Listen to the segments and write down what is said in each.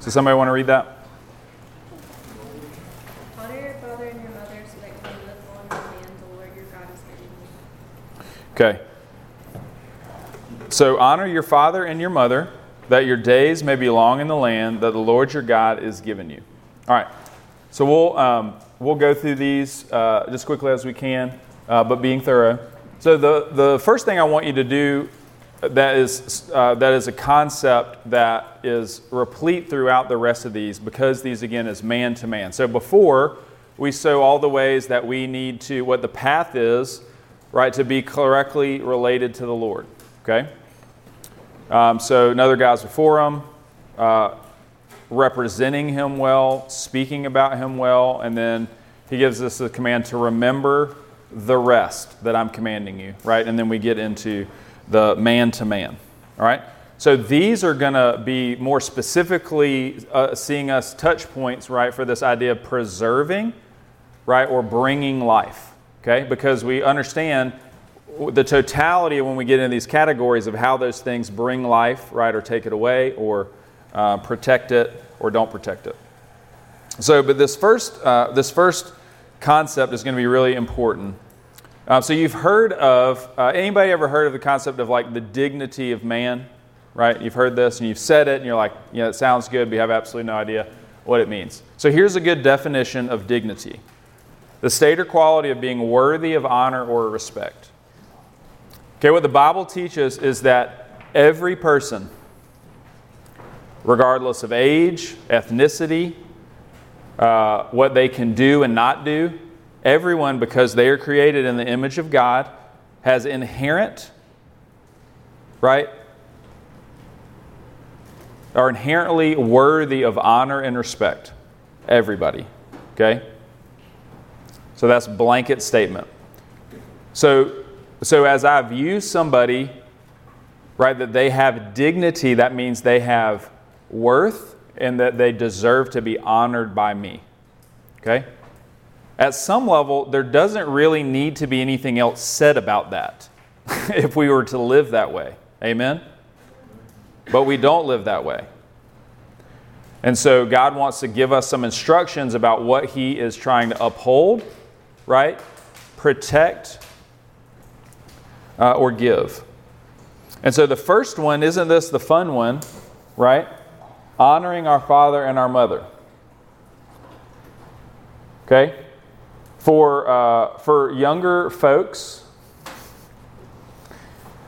So somebody want to read that? Honor your father and your mother so that you may live long in the land the Lord your God is giving you. Okay. So honor your father and your mother, that your days may be long in the land that the Lord your God is giving you. All right. So we'll um, we'll go through these uh, just quickly as we can, uh, but being thorough. So the the first thing I want you to do that is uh, that is a concept that is replete throughout the rest of these because these again is man to man. So before we show all the ways that we need to what the path is, right, to be correctly related to the Lord. Okay. Um, so another guys before him, uh, representing him well, speaking about him well, and then he gives us the command to remember the rest that I'm commanding you, right? And then we get into the man to man. All right? So these are going to be more specifically uh, seeing us touch points, right, for this idea of preserving, right, or bringing life. Okay? Because we understand the totality when we get into these categories of how those things bring life, right, or take it away, or uh, protect it, or don't protect it. So, but this first, uh, this first concept is going to be really important um, so you've heard of uh, anybody ever heard of the concept of like the dignity of man, right? You've heard this and you've said it and you're like, yeah, it sounds good, but you have absolutely no idea what it means. So here's a good definition of dignity: the state or quality of being worthy of honor or respect. Okay, what the Bible teaches is that every person, regardless of age, ethnicity, uh, what they can do and not do, Everyone, because they are created in the image of God, has inherent, right? Are inherently worthy of honor and respect. Everybody. Okay? So that's blanket statement. So, so as I view somebody, right, that they have dignity, that means they have worth and that they deserve to be honored by me. Okay? At some level, there doesn't really need to be anything else said about that if we were to live that way. Amen? But we don't live that way. And so God wants to give us some instructions about what He is trying to uphold, right? Protect, uh, or give. And so the first one, isn't this the fun one, right? Honoring our father and our mother. Okay? For, uh, for younger folks,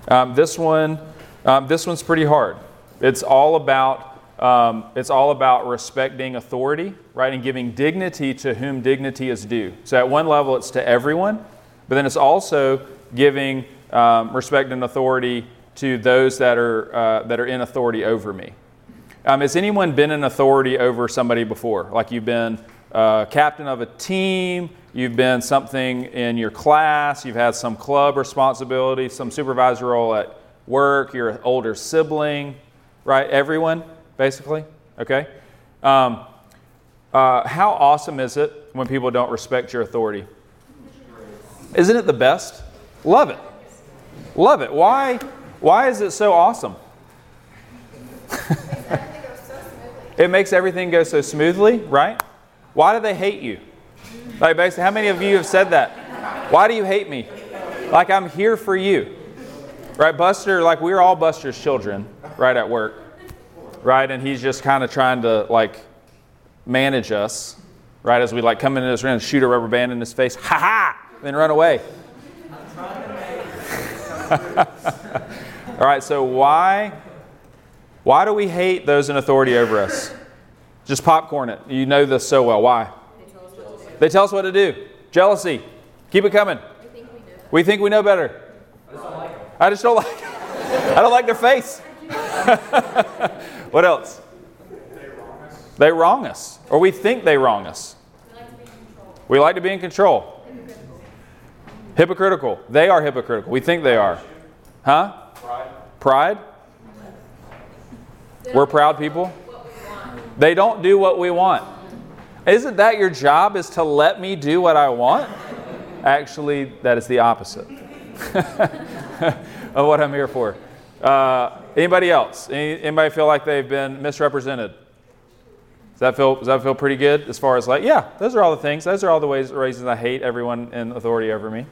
um, this one, um, this one's pretty hard. It's all about, um, it's all about respecting authority, right, and giving dignity to whom dignity is due. So at one level, it's to everyone, but then it's also giving um, respect and authority to those that are uh, that are in authority over me. Um, has anyone been in authority over somebody before? Like you've been uh, captain of a team, You've been something in your class, you've had some club responsibility, some supervisor role at work, you're an older sibling, right? Everyone, basically, okay? Um, uh, how awesome is it when people don't respect your authority? Isn't it the best? Love it. Love it. Why, why is it so awesome? it makes everything go so smoothly, right? Why do they hate you? Like basically, how many of you have said that? Why do you hate me? Like I'm here for you. Right, Buster, like we're all Buster's children, right, at work. Right? And he's just kind of trying to like manage us, right, as we like come into this room and shoot a rubber band in his face, ha ha, then run away. all right, so why why do we hate those in authority over us? Just popcorn it. You know this so well. Why? They tell us what to do. Jealousy. Keep it coming. We think we know, we think we know better. I just don't like I don't like their face. what else? They wrong us. They wrong us. Or we think they wrong us. We like to be in control. Hypocritical. hypocritical. They are hypocritical. We think they are. Huh? Pride. Pride? We're proud people. They don't do what we want. Isn't that your job, is to let me do what I want? Actually, that is the opposite of what I'm here for. Uh, anybody else? Any, anybody feel like they've been misrepresented? Does that feel, does that feel pretty good as far as like, yeah, those are all the things. Those are all the ways, reasons I hate everyone in authority over me.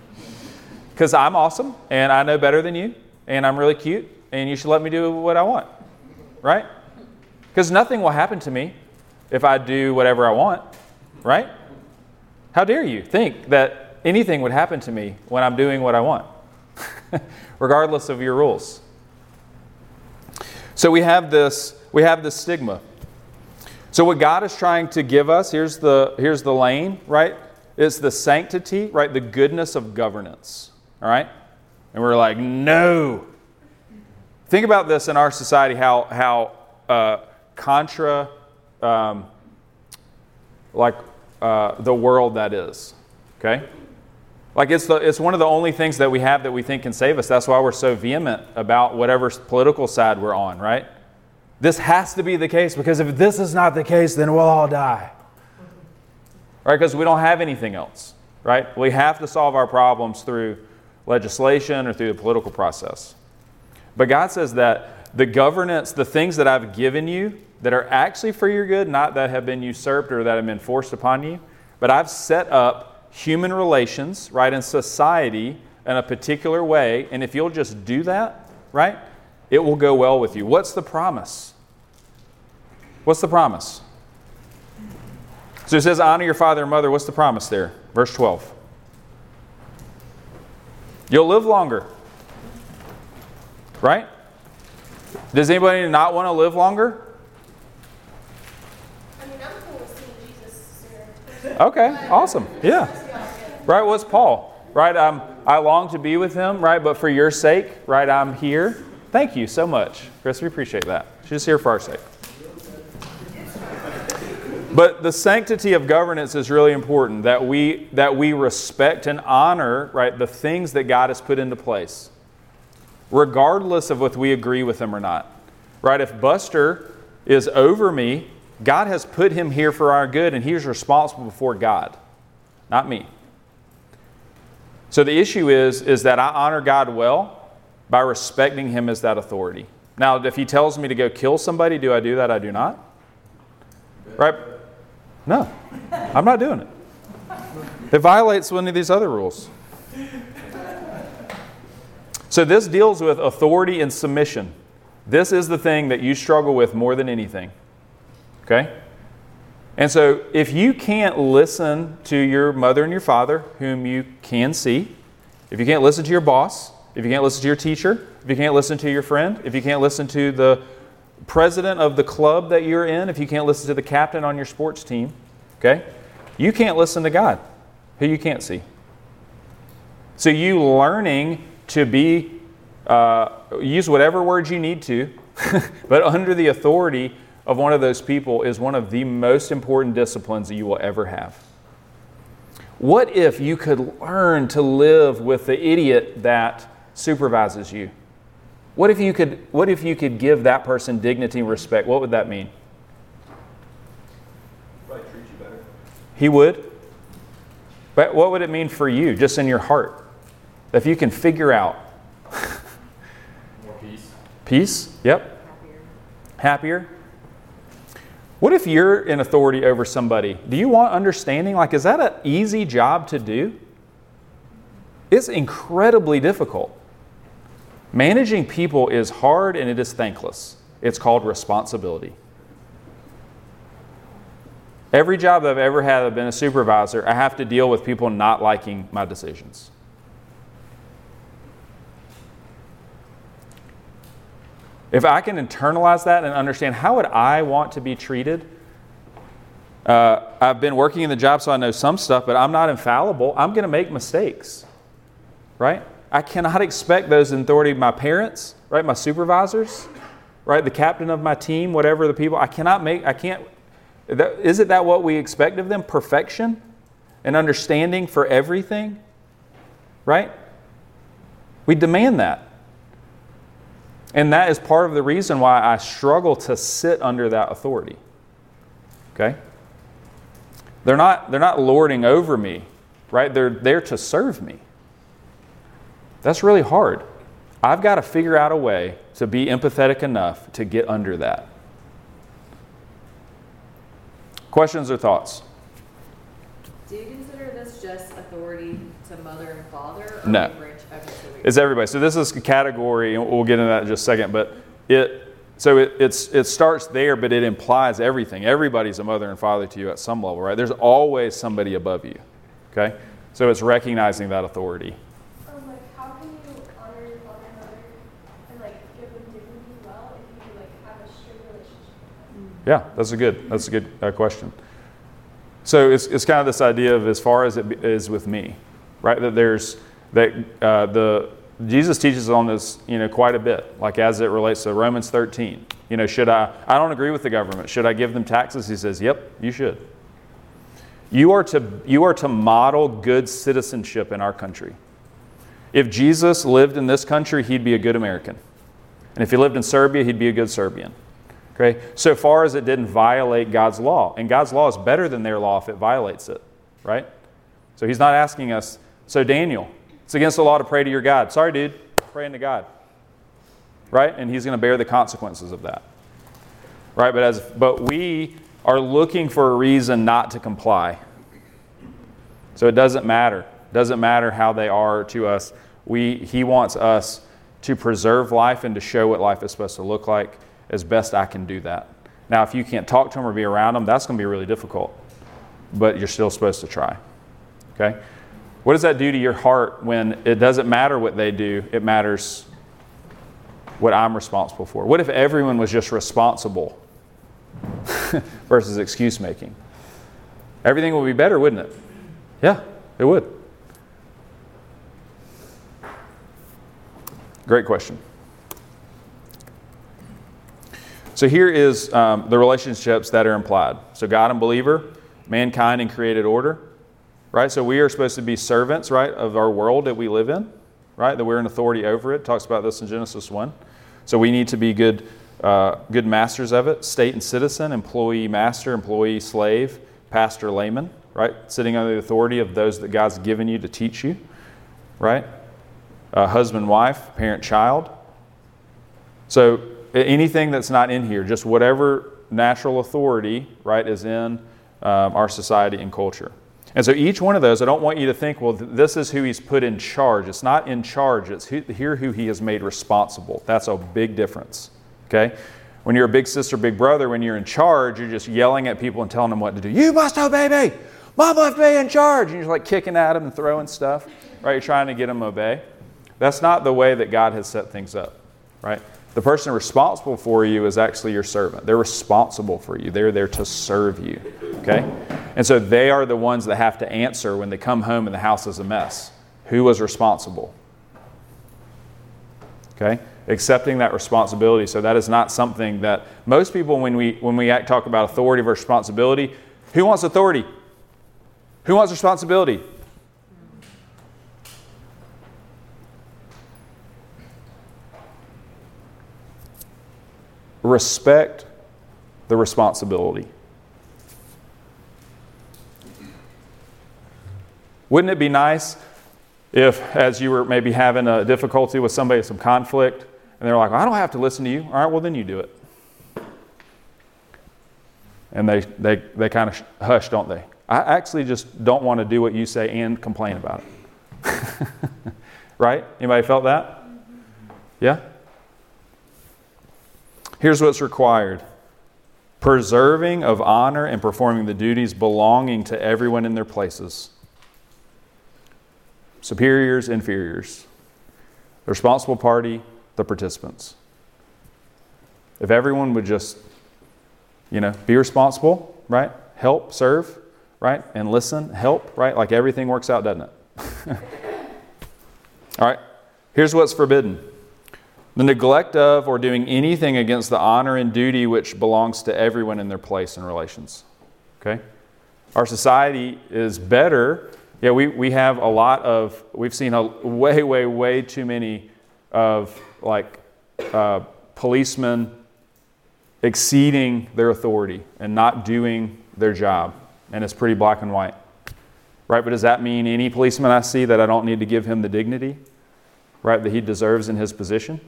Because I'm awesome and I know better than you and I'm really cute and you should let me do what I want. Right? Because nothing will happen to me if I do whatever I want. Right? How dare you think that anything would happen to me when I'm doing what I want, regardless of your rules? So we have this, we have this stigma. So what God is trying to give us, here's the here's the lane, right? It's the sanctity, right? The goodness of governance. All right? And we're like, no. Think about this in our society, how how uh, contra um, like uh, the world that is. Okay? Like it's, the, it's one of the only things that we have that we think can save us. That's why we're so vehement about whatever political side we're on, right? This has to be the case because if this is not the case, then we'll all die. Right? Because we don't have anything else, right? We have to solve our problems through legislation or through the political process. But God says that the governance, the things that I've given you that are actually for your good, not that have been usurped or that have been forced upon you, but I've set up human relations, right, in society in a particular way. And if you'll just do that, right, it will go well with you. What's the promise? What's the promise? So it says, honor your father and mother. What's the promise there? Verse 12. You'll live longer. Right? Does anybody not want to live longer? I mean, I'm cool with seeing Jesus sooner. Okay, awesome. Yeah. Right, what's Paul? Right, um, I long to be with him, right, but for your sake, right, I'm here. Thank you so much. Chris, we appreciate that. She's here for our sake. But the sanctity of governance is really important that we that we respect and honor, right, the things that God has put into place. Regardless of if we agree with them or not. Right? If Buster is over me, God has put him here for our good and he's responsible before God, not me. So the issue is is that I honor God well by respecting him as that authority. Now, if he tells me to go kill somebody, do I do that? I do not. Right? No, I'm not doing it. It violates one of these other rules. So, this deals with authority and submission. This is the thing that you struggle with more than anything. Okay? And so, if you can't listen to your mother and your father, whom you can see, if you can't listen to your boss, if you can't listen to your teacher, if you can't listen to your friend, if you can't listen to the president of the club that you're in, if you can't listen to the captain on your sports team, okay, you can't listen to God, who you can't see. So you learning to be, uh, use whatever words you need to, but under the authority of one of those people is one of the most important disciplines that you will ever have. What if you could learn to live with the idiot that supervises you? What if you could, what if you could give that person dignity and respect? What would that mean? Probably treat you better. He would. But what would it mean for you, just in your heart? If you can figure out More peace. peace, yep, happier. What if you're in authority over somebody? Do you want understanding? Like, is that an easy job to do? It's incredibly difficult. Managing people is hard and it is thankless. It's called responsibility. Every job I've ever had, I've been a supervisor, I have to deal with people not liking my decisions. If I can internalize that and understand how would I want to be treated, uh, I've been working in the job, so I know some stuff, but I'm not infallible. I'm going to make mistakes, right? I cannot expect those in authority, my parents, right, my supervisors, right, the captain of my team, whatever the people. I cannot make. I can't. That, isn't that what we expect of them? Perfection and understanding for everything, right? We demand that. And that is part of the reason why I struggle to sit under that authority. Okay? They're not, they're not lording over me, right? They're there to serve me. That's really hard. I've got to figure out a way to be empathetic enough to get under that. Questions or thoughts? Do you consider this just authority to mother and father? Or No. It's everybody. So this is a category, and we'll get into that in just a second. But it so it, it's it starts there, but it implies everything. Everybody's a mother and father to you at some level, right? There's always somebody above you. Okay, so it's recognizing that authority. Um, like, how can you honor your father and mother and like give them dignity well if you like have a strict relationship with them? Yeah, that's a good that's a good uh, question. So it's, it's kind of this idea of as far as it is with me, right? That there's that uh, the Jesus teaches on this, you know, quite a bit. Like as it relates to Romans 13. You know, should I? I don't agree with the government. Should I give them taxes? He says, Yep, you should. You are to you are to model good citizenship in our country. If Jesus lived in this country, he'd be a good American, and if he lived in Serbia, he'd be a good Serbian. Okay? So far as it didn't violate God's law. And God's law is better than their law if it violates it, right? So he's not asking us, so Daniel, it's against the law to pray to your God. Sorry, dude, praying to God. Right? And he's going to bear the consequences of that. Right? But as but we are looking for a reason not to comply. So it doesn't matter. It doesn't matter how they are to us. We he wants us to preserve life and to show what life is supposed to look like as best I can do that. Now, if you can't talk to them or be around them, that's going to be really difficult. But you're still supposed to try. Okay? What does that do to your heart when it doesn't matter what they do, it matters what I'm responsible for? What if everyone was just responsible versus excuse making? Everything would be better, wouldn't it? Yeah, it would. Great question. So here is um, the relationships that are implied. So God and believer, mankind and created order, right? So we are supposed to be servants, right, of our world that we live in, right? That we're in authority over it. talks about this in Genesis one. So we need to be good, uh, good masters of it. State and citizen, employee, master, employee, slave, pastor, layman, right? Sitting under the authority of those that God's given you to teach you, right? Uh, husband, wife, parent, child. So anything that's not in here, just whatever natural authority, right, is in um, our society and culture. And so each one of those, I don't want you to think, well, th- this is who he's put in charge. It's not in charge, it's who, here who he has made responsible. That's a big difference, okay? When you're a big sister, big brother, when you're in charge, you're just yelling at people and telling them what to do. You must obey me! Mom left me in charge! And you're like kicking at them and throwing stuff, right? You're trying to get them to obey. That's not the way that God has set things up, right? The person responsible for you is actually your servant. They're responsible for you. They're there to serve you. Okay? And so they are the ones that have to answer when they come home and the house is a mess. Who was responsible? Okay? Accepting that responsibility. So that is not something that most people, when we when we act, talk about authority versus responsibility, who wants authority? Who wants responsibility? Respect the responsibility. Wouldn't it be nice if, as you were maybe having a difficulty with somebody, some conflict, and they're like, I don't have to listen to you. All right, well, then you do it. And they, they, they kind of hush, don't they? I actually just don't want to do what you say and complain about it. right? Anybody felt that? Yeah? Here's what's required preserving of honor and performing the duties belonging to everyone in their places superiors, inferiors, the responsible party, the participants. If everyone would just, you know, be responsible, right? Help, serve, right? And listen, help, right? Like everything works out, doesn't it? All right, here's what's forbidden the neglect of or doing anything against the honor and duty which belongs to everyone in their place and relations. Okay? Our society is better. Yeah, we, we have a lot of, we've seen a way, way, way too many of like uh, policemen exceeding their authority and not doing their job. And it's pretty black and white. Right? But does that mean any policeman I see that I don't need to give him the dignity, right, that he deserves in his position?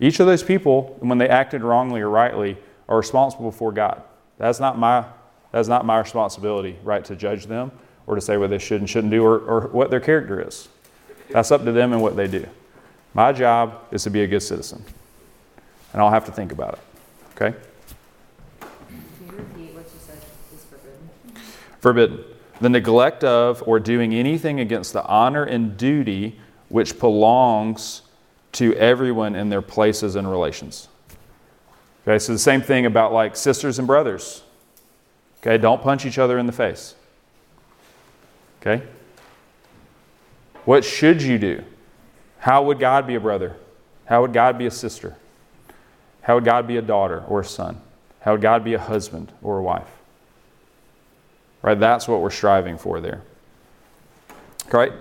Each of those people, when they acted wrongly or rightly, are responsible before God. That's not my That's not my responsibility, right, to judge them or to say what they should and shouldn't do or, or what their character is. That's up to them and what they do. My job is to be a good citizen. And I'll have to think about it. Okay? Repeat what you said forbidden? Forbidden. The neglect of or doing anything against the honor and duty which belongs to everyone in their places and relations. Okay, so the same thing about like sisters and brothers. Okay, don't punch each other in the face. Okay? What should you do? How would God be a brother? How would God be a sister? How would God be a daughter or a son? How would God be a husband or a wife? Right? That's what we're striving for there. Right?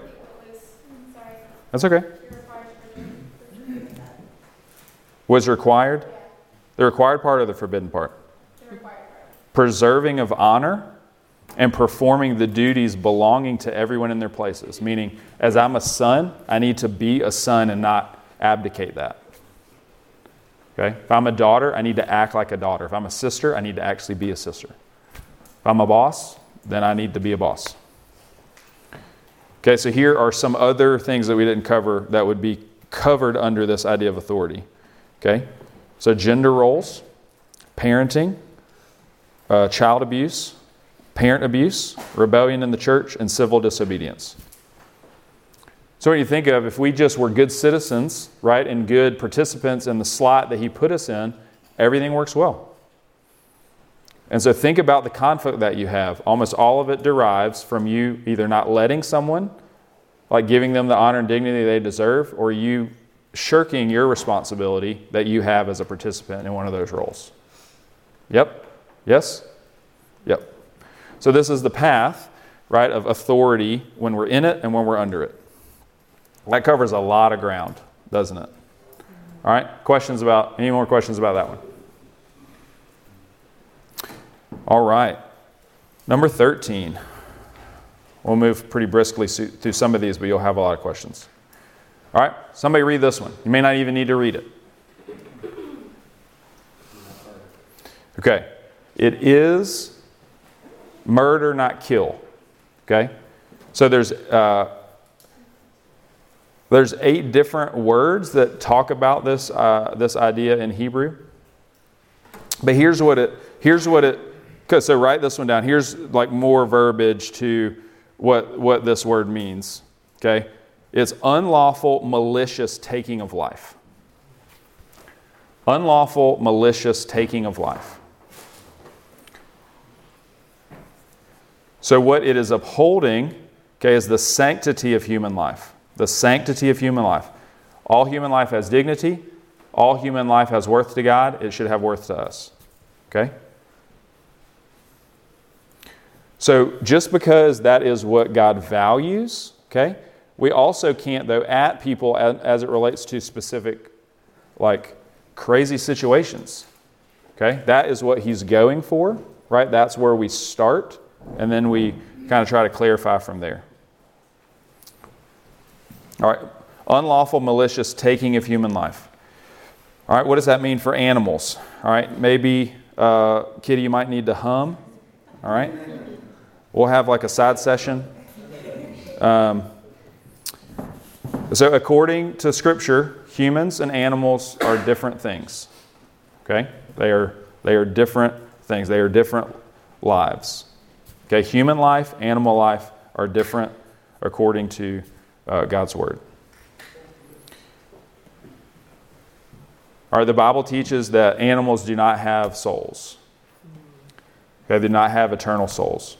That's okay. you're required for the, Was required? The required part or the forbidden part? the required part. Preserving of honor and performing the duties belonging to everyone in their places. Meaning, as I'm a son, I need to be a son and not abdicate that. Okay? If I'm a daughter, I need to act like a daughter. If I'm a sister, I need to actually be a sister. If I'm a boss, then I need to be a boss. Okay, so here are some other things that we didn't cover that would be covered under this idea of authority. Okay? So, gender roles, parenting, uh, child abuse, parent abuse, rebellion in the church, and civil disobedience. So, when you think of if we just were good citizens, right, and good participants in the slot that He put us in, everything works well. And so, think about the conflict that you have. Almost all of it derives from you either not letting someone, like giving them the honor and dignity they deserve, or you shirking your responsibility that you have as a participant in one of those roles. Yep? Yes? Yep. So, this is the path, right, of authority when we're in it and when we're under it. That covers a lot of ground, doesn't it? All right, questions about, any more questions about that one? All right, number 13. We'll move pretty briskly through some of these, but you'll have a lot of questions. All right, somebody read this one. You may not even need to read it. Okay, it is murder, not kill. Okay, so there's uh, there's eight different words that talk about this uh, this idea in Hebrew. But here's what it here's what it okay, so write this one down. Here's like more verbiage to what what this word means. Okay? It's unlawful, malicious taking of life. Unlawful, malicious taking of life. So, what it is upholding, okay, is the sanctity of human life. The sanctity of human life. All human life has dignity. All human life has worth to God. It should have worth to us. Okay? So, just because that is what God values, okay, we also can't, though, at people as, it relates to specific, like, crazy situations. Okay? That is what He's going for, right? That's where we start, and then we kind of try to clarify from there. All right, unlawful, malicious taking of human life. All right, what does that mean for animals? All right, maybe, uh, Kitty, you might need to hum. All right, we'll have like a side session. Um, so, according to Scripture, humans and animals are different things. Okay, they are they are different things. They are different lives. Okay, human life, animal life are different according to uh, God's Word. All right, the Bible teaches that animals do not have souls. Okay, They do not have eternal souls.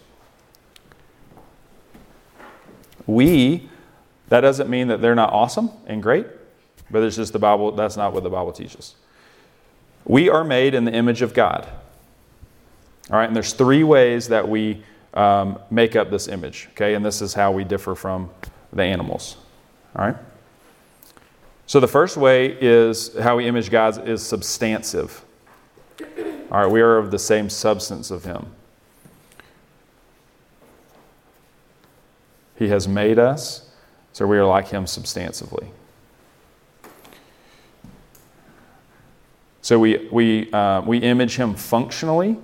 We, that doesn't mean that they're not awesome and great, but it's just the Bible, that's not what the Bible teaches. We are made in the image of God. All right, and there's three ways that we um, make up this image, okay? And this is how we differ from the animals. All right? So the first way is how we image God is substantive. All right, we are of the same substance of Him. He has made us, so we are like Him substantively. So we, we, uh, we image Him functionally,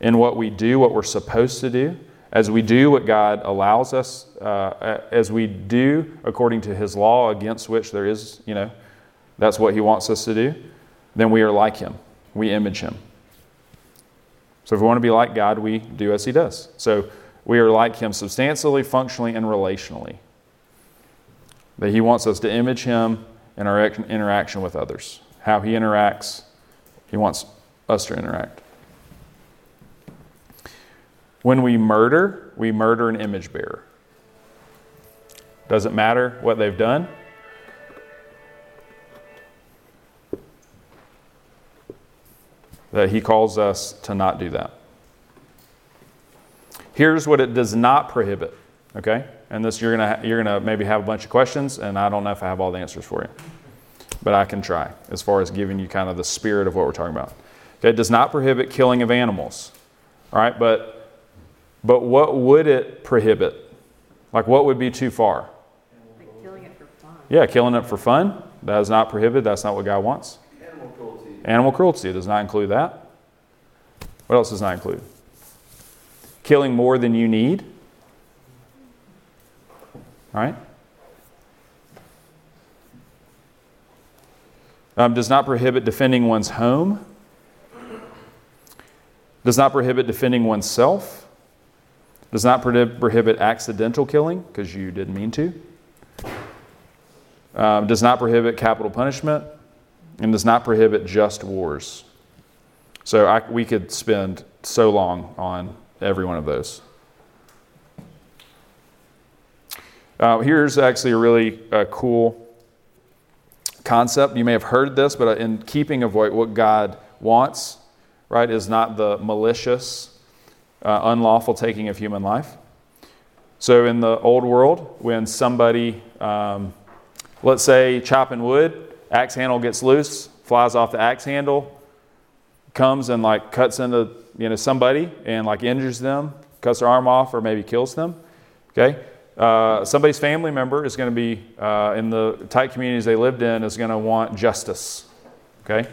in what we do, what we're supposed to do, as we do what God allows us, uh, as we do according to His law, against which there is, you know, that's what He wants us to do, then we are like Him. We image Him. So if we want to be like God, we do as He does. So we are like Him substantially, functionally, and relationally. That He wants us to image Him in our interaction with others. How He interacts, He wants us to interact. When we murder, we murder an image bearer. Doesn't matter what they've done. That he calls us to not do that. Here's what it does not prohibit, okay? And this you're gonna you're gonna maybe have a bunch of questions, and I don't know if I have all the answers for you, but I can try as far as giving you kind of the spirit of what we're talking about. Okay, it does not prohibit killing of animals. All right, but but what would it prohibit? Like, what would be too far? Like killing it for fun. Yeah, killing it for fun. That is not prohibited. That's not what God wants. Animal cruelty. Animal cruelty does not include that. What else does not include? Killing more than you need. Right? Um, does not prohibit defending one's home. Does not prohibit defending oneself. Does not prohibit accidental killing because you didn't mean to. Um, does not prohibit capital punishment and does not prohibit just wars. So I, we could spend so long on every one of those. Uh, here's actually a really uh, cool concept. You may have heard this, but in keeping of what, what God wants, right, is not the malicious uh, unlawful taking of human life. So, in the old world, when somebody, um, let's say, chopping wood, axe handle gets loose, flies off the axe handle, comes and like cuts into you know somebody and like injures them, cuts their arm off, or maybe kills them. Okay, uh, somebody's family member is going to be uh, in the tight communities they lived in is going to want justice. Okay,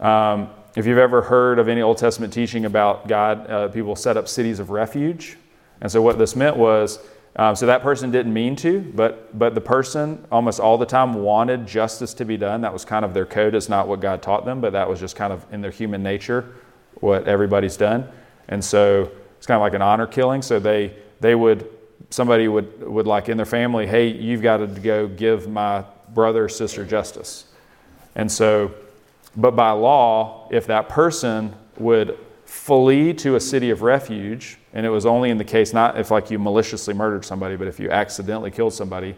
um, if you've ever heard of any Old Testament teaching about God, uh, people set up cities of refuge. And so what this meant was, um, so that person didn't mean to, but but the person almost all the time wanted justice to be done. That was kind of their code. It's not what God taught them, but that was just kind of in their human nature, what everybody's done. And so it's kind of like an honor killing. So they they would somebody would would like in their family, hey, you've got to go give my brother sister justice. And so but by law, if that person would flee to a city of refuge, and it was only in the case not if like you maliciously murdered somebody, but if you accidentally killed somebody,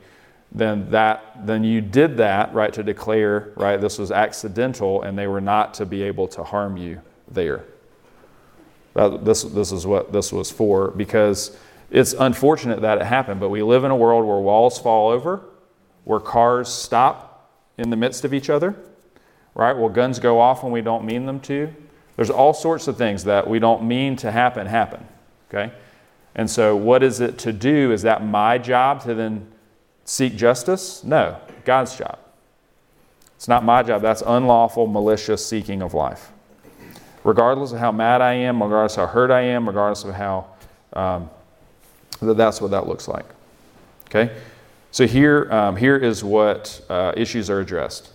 then that then you did that right to declare right this was accidental and they were not to be able to harm you there. Uh, this this is what this was for because it's unfortunate that it happened, but we live in a world where walls fall over, where cars stop in the midst of each other right? Well, guns go off when we don't mean them to. There's all sorts of things that we don't mean to happen happen, okay? And so, what is it to do? Is that my job to then seek justice? No, God's job. It's not my job. That's unlawful, malicious seeking of life. Regardless of how mad I am, regardless how hurt I am, regardless of how, um, that's what that looks like. Okay? So here, um, here is what uh, issues are addressed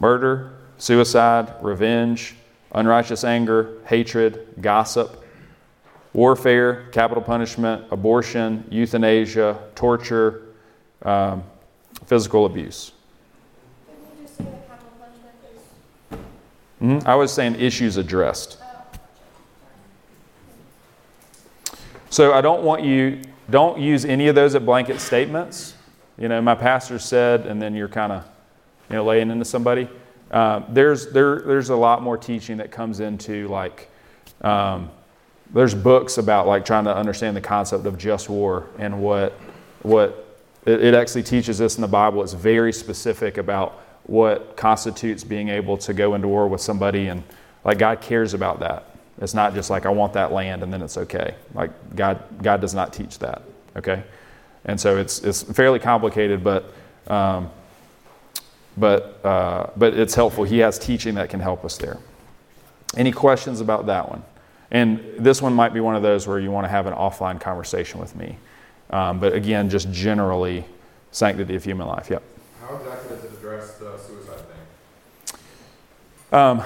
murder, suicide, revenge, unrighteous anger, hatred, gossip, warfare, capital punishment, abortion, euthanasia, torture, um, physical abuse. Mm-hmm. I was saying issues addressed. So I don't want you, don't use any of those at blanket statements. You know, my pastor said, and then you're kind of, you know, laying into somebody. Um, there's, there, there's a lot more teaching that comes into like, um, there's books about like trying to understand the concept of just war and what, what it, it actually teaches us in the Bible. It's very specific about what constitutes being able to go into war with somebody and like God cares about that. It's not just like I want that land and then it's okay. Like God, God does not teach that. Okay, and so it's it's fairly complicated, but um, but, uh, but it's helpful. He has teaching that can help us there. Any questions about that one? And this one might be one of those where you want to have an offline conversation with me. Um, but again, just generally, sanctity of human life. Yep. How exactly does it address the suicide thing? Um,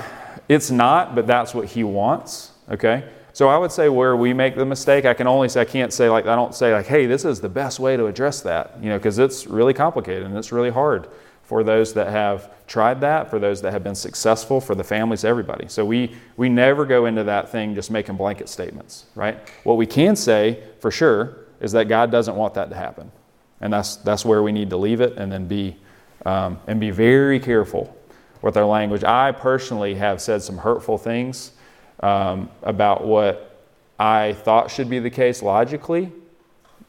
it's not, but that's what he wants. Okay. So I would say where we make the mistake, I can only say I can't say like I don't say like, hey, this is the best way to address that, you know, because it's really complicated and it's really hard for those that have tried that, for those that have been successful, for the families, everybody. So we we never go into that thing just making blanket statements, right? What we can say for sure is that God doesn't want that to happen, and that's that's where we need to leave it and then be um, and be very careful with our language. I personally have said some hurtful things um, about what I thought should be the case logically,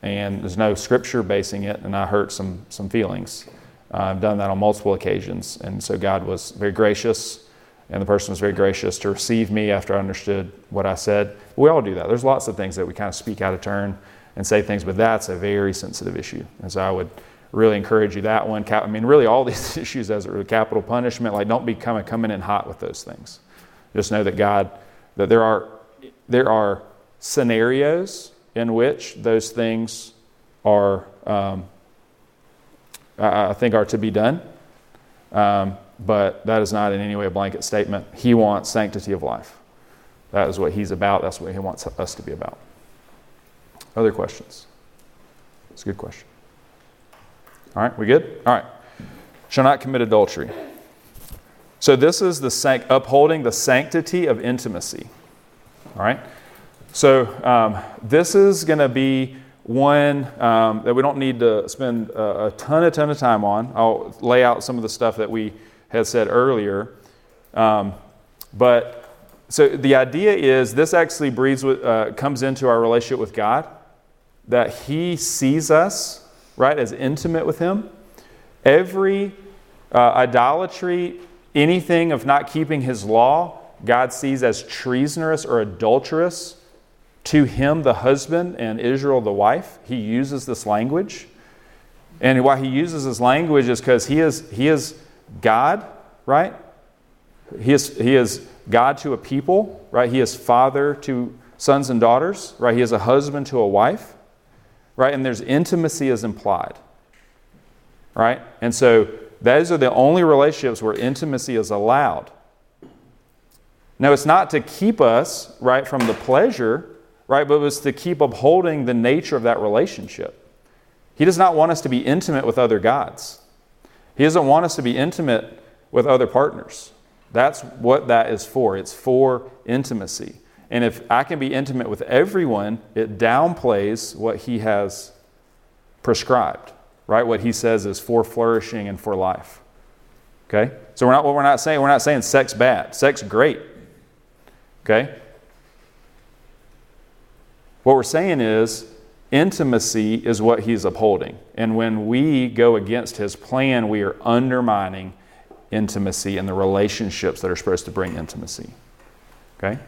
and there's no scripture basing it, and I hurt some some feelings. Uh, I've done that on multiple occasions, and so God was very gracious, and the person was very gracious to receive me after I understood what I said. We all do that. There's lots of things that we kind of speak out of turn and say things, but that's a very sensitive issue, and so I would really encourage you that one. I mean, really, all these issues as a capital punishment, like don't be coming coming in hot with those things. Just know that God, that there are there are scenarios in which those things are, um, I think, are to be done. Um, but that is not in any way a blanket statement. He wants sanctity of life. That is what he's about. That's what he wants us to be about. Other questions? It's a good question. All right, we good? All right. Shall not commit adultery. So this is the sanct- upholding the sanctity of intimacy. All right. So um, this is going to be one um, that we don't need to spend a, a, ton, a ton of time on. I'll lay out some of the stuff that we had said earlier. Um, but so the idea is this actually breeds with, uh, comes into our relationship with God, that He sees us right as intimate with Him. Every uh, idolatry, anything of not keeping His law, God sees as treasonous or adulterous to him, the husband, and Israel, the wife. He uses this language. And why he uses this language is because he is, he is God, right? He is, he is God to a people, right? He is father to sons and daughters, right? He is a husband to a wife, right? And there's intimacy is implied, right? And so those are the only relationships where intimacy is allowed. Now, it's not to keep us, right, from the pleasure, right, but it's to keep upholding the nature of that relationship. He does not want us to be intimate with other gods. He doesn't want us to be intimate with other partners. That's what that is for. It's for intimacy. And if I can be intimate with everyone, it downplays what he has prescribed, right? What he says is for flourishing and for life. Okay? So we're not what we're not saying, we're not saying sex bad. Sex great. Okay? What we're saying is intimacy is what he's upholding. And when we go against his plan, we are undermining intimacy and the relationships that are supposed to bring intimacy. Okay?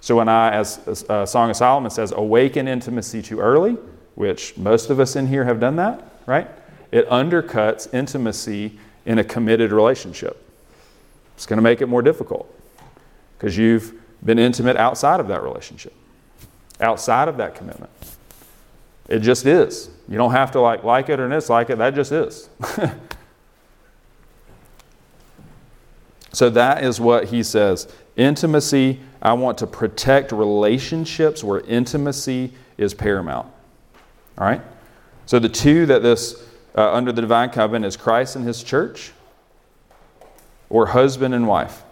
So when I, as uh, Song of Solomon says, awaken intimacy too early, which most of us in here have done that, right? It undercuts intimacy in a committed relationship. It's going to make it more difficult because you've been intimate outside of that relationship, outside of that commitment. It just is. You don't have to like like it or dislike it. That just is. so that is what he says. Intimacy, I want to protect relationships where intimacy is paramount. All right? So the two that this uh, under the divine covenant is Christ and his church or husband and wife.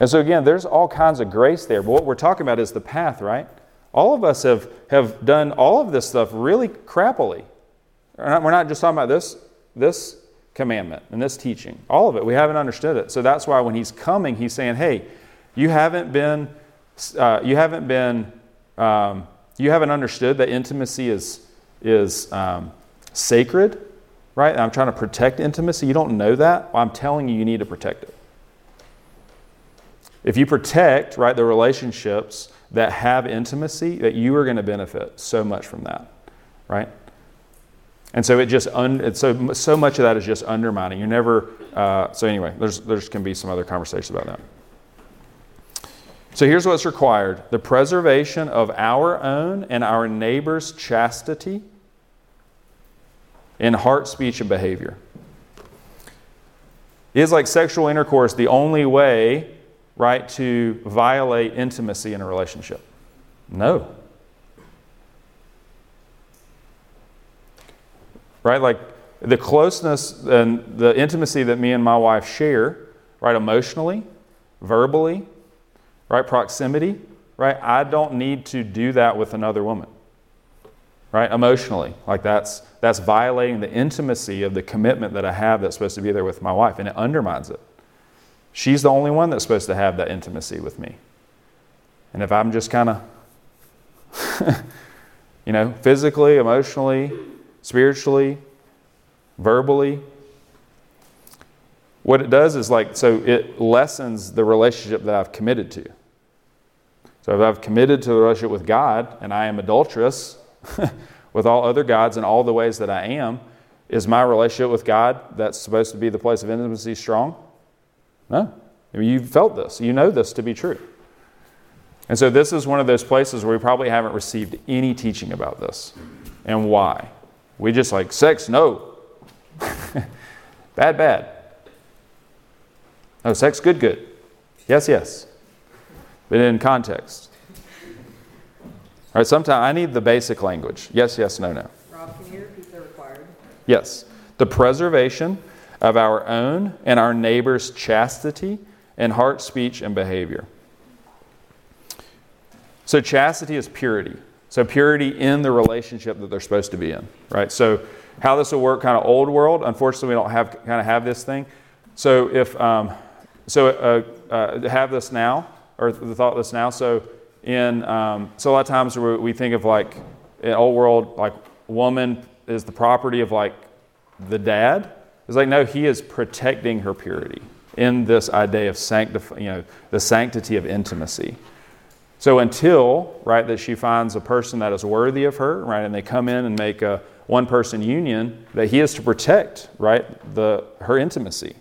And so, again, there's all kinds of grace there. But what we're talking about is the path, right? All of us have, have done all of this stuff really crappily. We're not, we're not just talking about this, this commandment and this teaching. All of it. We haven't understood it. So that's why when he's coming, he's saying, hey, you haven't been, uh, you haven't been, um, you haven't understood that intimacy is, is um, sacred, right? I'm trying to protect intimacy. You don't know that. Well, I'm telling you, you need to protect it. If you protect, right, the relationships that have intimacy, that you are going to benefit so much from that, right? And so it just un, so so much of that is just undermining. You're never uh, so anyway. There's there's can be some other conversations about that. So here's what's required the preservation of our own and our neighbor's chastity in heart, speech, and behavior. Is like sexual intercourse the only way, right, to violate intimacy in a relationship? No. Right? Like the closeness and the intimacy that me and my wife share, right, emotionally, verbally, right, proximity, right? I don't need to do that with another woman. Right? Emotionally. Like that's that's violating the intimacy of the commitment that I have that's supposed to be there with my wife and it undermines it. She's the only one that's supposed to have that intimacy with me. And if I'm just kind of you know, physically, emotionally, spiritually, verbally. What it does is like, so it lessens the relationship that I've committed to. So if I've committed to the relationship with God and I am adulterous with all other gods in all the ways that I am, is my relationship with God that's supposed to be the place of intimacy strong? No. I mean, you've felt this. You know this to be true. And so this is one of those places where we probably haven't received any teaching about this. And why? We just like, sex, no. bad, bad. Oh, sex, good, good. Yes, yes. But in context. All right, sometimes I need the basic language. Yes, yes, no, no. Rob, can you repeat the required? Yes. The preservation of our own and our neighbor's chastity and heart, speech, and behavior. So, chastity is purity. So, purity in the relationship that they're supposed to be in, right? So, how this will work kind of old world. Unfortunately, we don't have kind of have this thing. So if um, so, uh, uh, have this now or the thought this now. So in um, so a lot of times we think of like in old world like woman is the property of like the dad. It's like no, he is protecting her purity in this idea of sanctif- you know the sanctity of intimacy. So until right that she finds a person that is worthy of her, right, and they come in and make a one person union that he is to protect, right, the, her intimacy.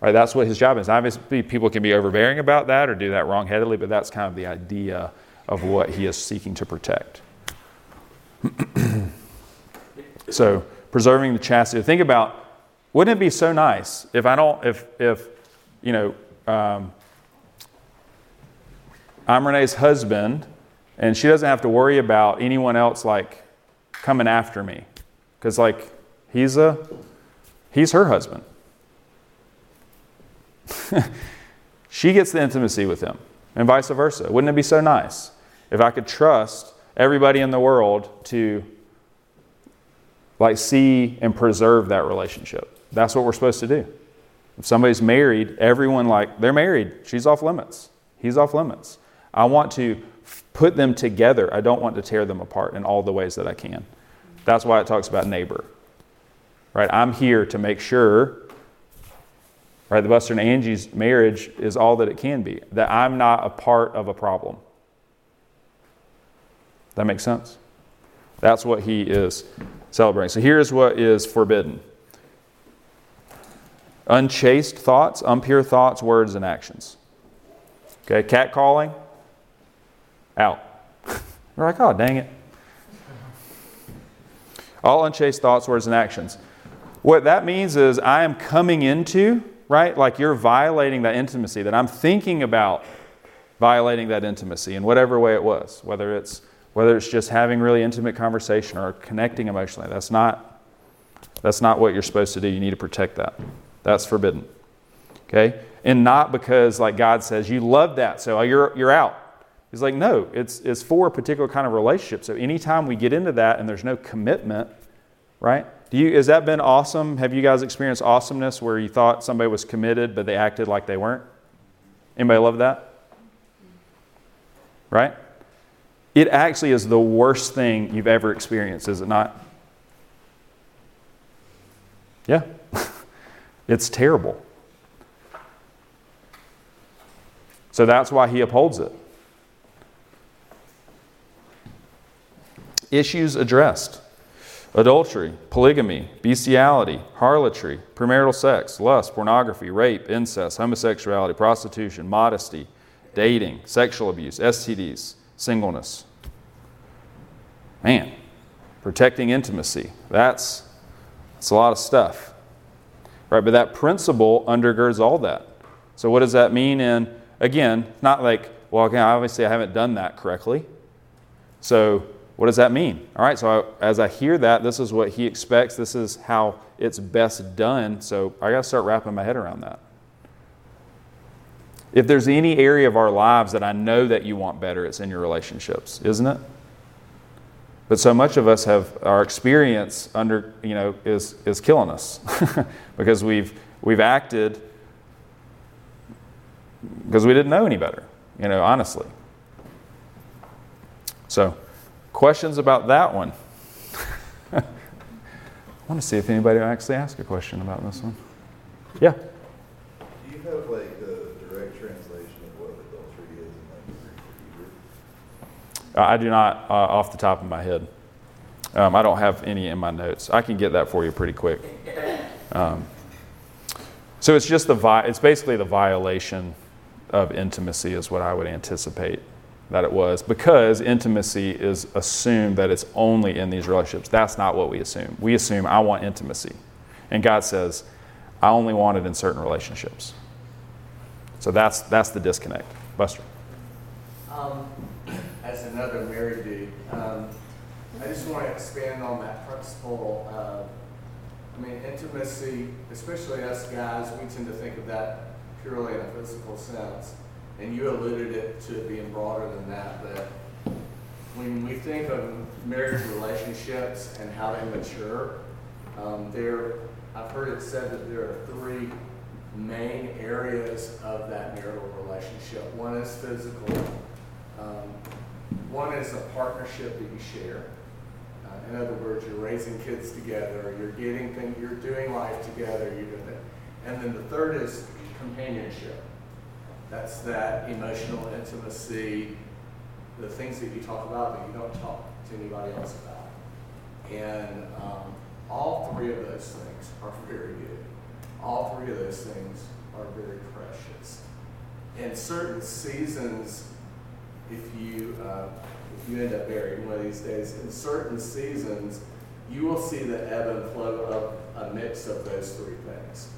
Right, that's what his job is. Obviously, people can be overbearing about that or do that wrongheadedly, but that's kind of the idea of what he is seeking to protect. so, preserving the chastity. Think about, wouldn't it be so nice if I don't, if, if you know, um, I'm Renee's husband, and she doesn't have to worry about anyone else like coming after me. Because like he's a he's her husband. She gets the intimacy with him and vice versa. Wouldn't it be so nice if i could trust everybody in the world to like see and preserve that relationship? That's what we're supposed to do. If somebody's married everyone like they're married. She's off limits. He's off limits i want to put them together. I don't want to tear them apart in all the ways that I can. That's why it talks about neighbor. Right? I'm here to make sure right the Buster and Angie's marriage is all that it can be. That I'm not a part of a problem. That makes sense? That's what he is celebrating. So here's what is forbidden. Unchaste thoughts, impure thoughts, words, and actions. Okay, catcalling, out. We're like, oh, dang it. All unchaste thoughts, words, and actions. What that means is I am coming into, right? Like you're violating that intimacy, that I'm thinking about violating that intimacy in whatever way it was, whether it's whether it's just having really intimate conversation or connecting emotionally. That's not that's not what you're supposed to do. You need to protect that. That's forbidden. Okay? And not because like God says you love that, so you're you're out. He's like, no, it's, it's for a particular kind of relationship. So anytime we get into that and there's no commitment, right? Do you, has that been awesome? Have you guys experienced awesomeness where you thought somebody was committed but they acted like they weren't? Anybody love that? Right? It actually is the worst thing you've ever experienced, is it not? Yeah. it's terrible. So that's why he upholds it. Issues addressed adultery, polygamy, bestiality, harlotry, premarital sex, lust, pornography, rape, incest, homosexuality, prostitution, modesty, dating, sexual abuse, STDs, singleness. Man, protecting intimacy. That's, that's a lot of stuff. Right, but that principle undergirds all that. So what does that mean in again, not like, well, okay, obviously I haven't done that correctly. So what does that mean? All right, so I, as I hear that, this is what he expects, this is how it's best done. So I got to start wrapping my head around that. If there's any area of our lives that I know that you want better, it's in your relationships, isn't it? But so much of us have our experience under, you know, is, is killing us because we've, we've acted because we didn't know any better, you know, honestly. So, questions about that one? I want to see if anybody will actually ask a question about this one. Yeah. Do you have like a direct translation of what adultery is in like Greek or Hebrew? Uh, I do not uh, off the top of my head. Um, I don't have any in my notes. I can get that for you pretty quick. Um, so it's just the vi- it's basically the violation of intimacy is what I would anticipate that it was because intimacy is assumed that it's only in these relationships. That's not what we assume. We assume I want intimacy. And God says, I only want it in certain relationships. So that's that's the disconnect. Buster. Um, as another married dude, um, I just want to expand on that principle. Uh, I mean, intimacy, especially us guys, we tend to think of that purely in a physical sense. And you alluded it to being broader than that, that when we think of marriage relationships and how they mature, um, there, I've heard it said that there are three main areas of that marital relationship. One is physical. Um, one is a partnership that you share. Uh, in other words, you're raising kids together, you're getting things, you're doing life together, you're doing. And then the third is companionship. That's that emotional intimacy, the things that you talk about that you don't talk to anybody else about. And um, all three of those things are very good. All three of those things are very precious. In certain seasons, if you uh, if you end up married one of these days, in certain seasons, you will see the ebb and flow of a mix of those three things.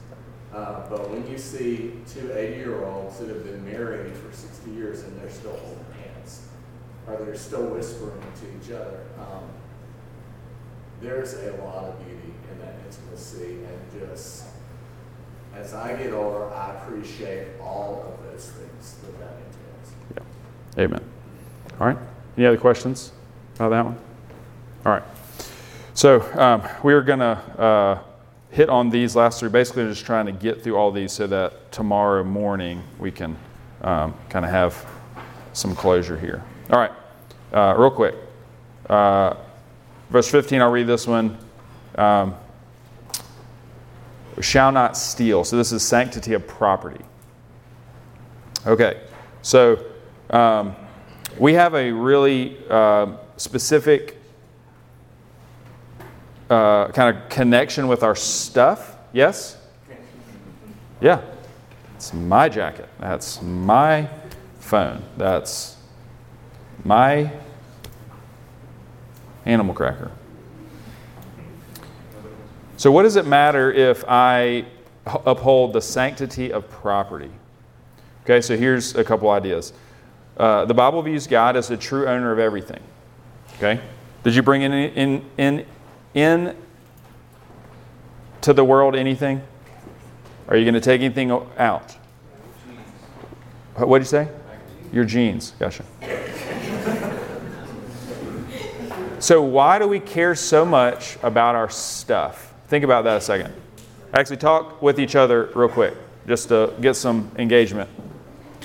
Uh, but when you see two 80 year olds that have been married for 60 years and they're still holding hands, or they're still whispering to each other, um, there's a lot of beauty in that intimacy. And just as I get older, I appreciate all of those things that that entails. Yeah. Amen. All right. Any other questions about that one? All right. So um, we're going to uh, hit on these last three. Basically, just trying to get through all these so that tomorrow morning we can um, kind of have some closure here. All right. Uh, real quick. Uh, verse 15, I'll read this one. Um, shall not steal. So this is sanctity of property. Okay. So um, we have a really uh, specific uh, kind of connection with our stuff. Yes? Yeah. It's my jacket. That's my phone. That's my animal cracker. So, what does it matter if I uphold the sanctity of property? Okay, so here's a couple ideas. Uh, the Bible views God as the true owner of everything. Okay? Did you bring in, in, in, in to the world anything? Are you going to take anything out? What did you say? Your genes. Gotcha. so, why do we care so much about our stuff? Think about that a second. Actually, talk with each other real quick just to get some engagement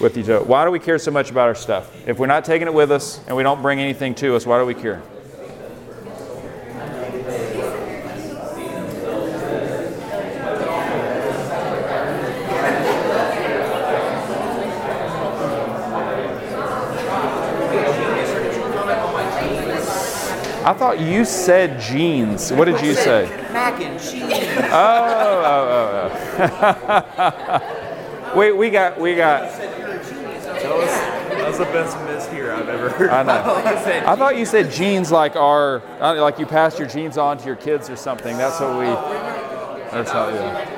with each other. Why do we care so much about our stuff? If we're not taking it with us and we don't bring anything to us, why do we care? I thought you said genes. What did you say? Mac and cheese. Oh, oh, oh, oh. we, we got, we got. That was the best miss here I've ever heard. I know. I I thought you said genes like our, uh, like you passed your genes on to your kids or something. That's what we. That's how. Yeah.